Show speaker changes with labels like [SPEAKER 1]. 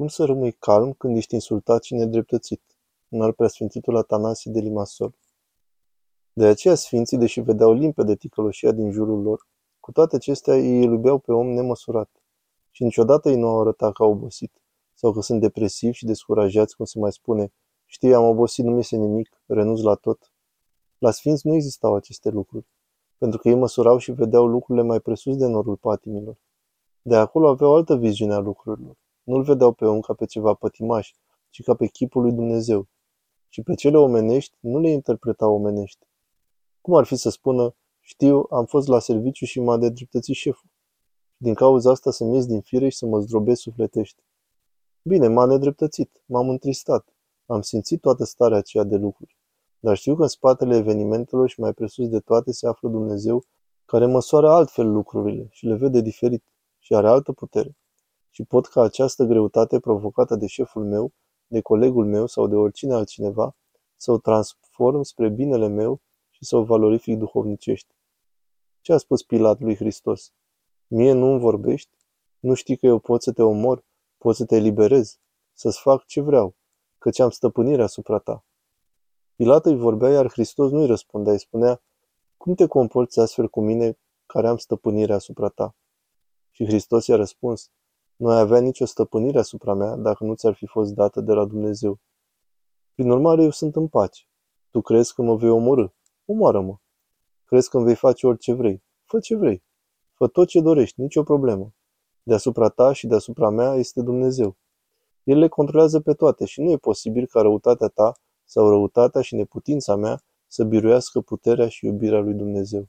[SPEAKER 1] Cum să rămâi calm când ești insultat și nedreptățit? Un alt preasfințitul Atanasie de Limasol. De aceea sfinții, deși vedeau limpede ticăloșia din jurul lor, cu toate acestea ei îl iubeau pe om nemăsurat și niciodată ei nu au arătat că au obosit sau că sunt depresivi și descurajați, cum se mai spune, știi, am obosit, nu mi este nimic, renunț la tot. La sfinți nu existau aceste lucruri, pentru că ei măsurau și vedeau lucrurile mai presus de norul patimilor. De acolo aveau altă viziune a lucrurilor. Nu-l vedeau pe om ca pe ceva pătimaș, ci ca pe chipul lui Dumnezeu. Și pe cele omenești nu le interpretau omenești. Cum ar fi să spună, știu, am fost la serviciu și m-a dedreptățit șeful. Din cauza asta să-mi ies din fire și să mă zdrobesc sufletește. Bine, m-a nedreptățit, m-am întristat, am simțit toată starea aceea de lucruri. Dar știu că în spatele evenimentelor și mai presus de toate se află Dumnezeu, care măsoară altfel lucrurile și le vede diferit și are altă putere. Și pot ca această greutate provocată de șeful meu, de colegul meu sau de oricine altcineva, să o transform spre binele meu și să o valorific duhovnicește. Ce a spus Pilat lui Hristos? Mie nu îmi vorbești? Nu știi că eu pot să te omor? Pot să te eliberez? Să-ți fac ce vreau? Căci am stăpânire asupra ta. Pilat îi vorbea, iar Hristos nu îi răspundea, îi spunea, cum te comporți astfel cu mine care am stăpânire asupra ta? Și Hristos i-a răspuns, nu ai avea nicio stăpânire asupra mea dacă nu ți-ar fi fost dată de la Dumnezeu. Prin urmare, eu sunt în pace. Tu crezi că mă vei omorâ? Omoară-mă. Crezi că îmi vei face orice vrei? Fă ce vrei. Fă tot ce dorești, nicio problemă. Deasupra ta și deasupra mea este Dumnezeu. El le controlează pe toate și nu e posibil ca răutatea ta sau răutatea și neputința mea să biruiască puterea și iubirea lui Dumnezeu.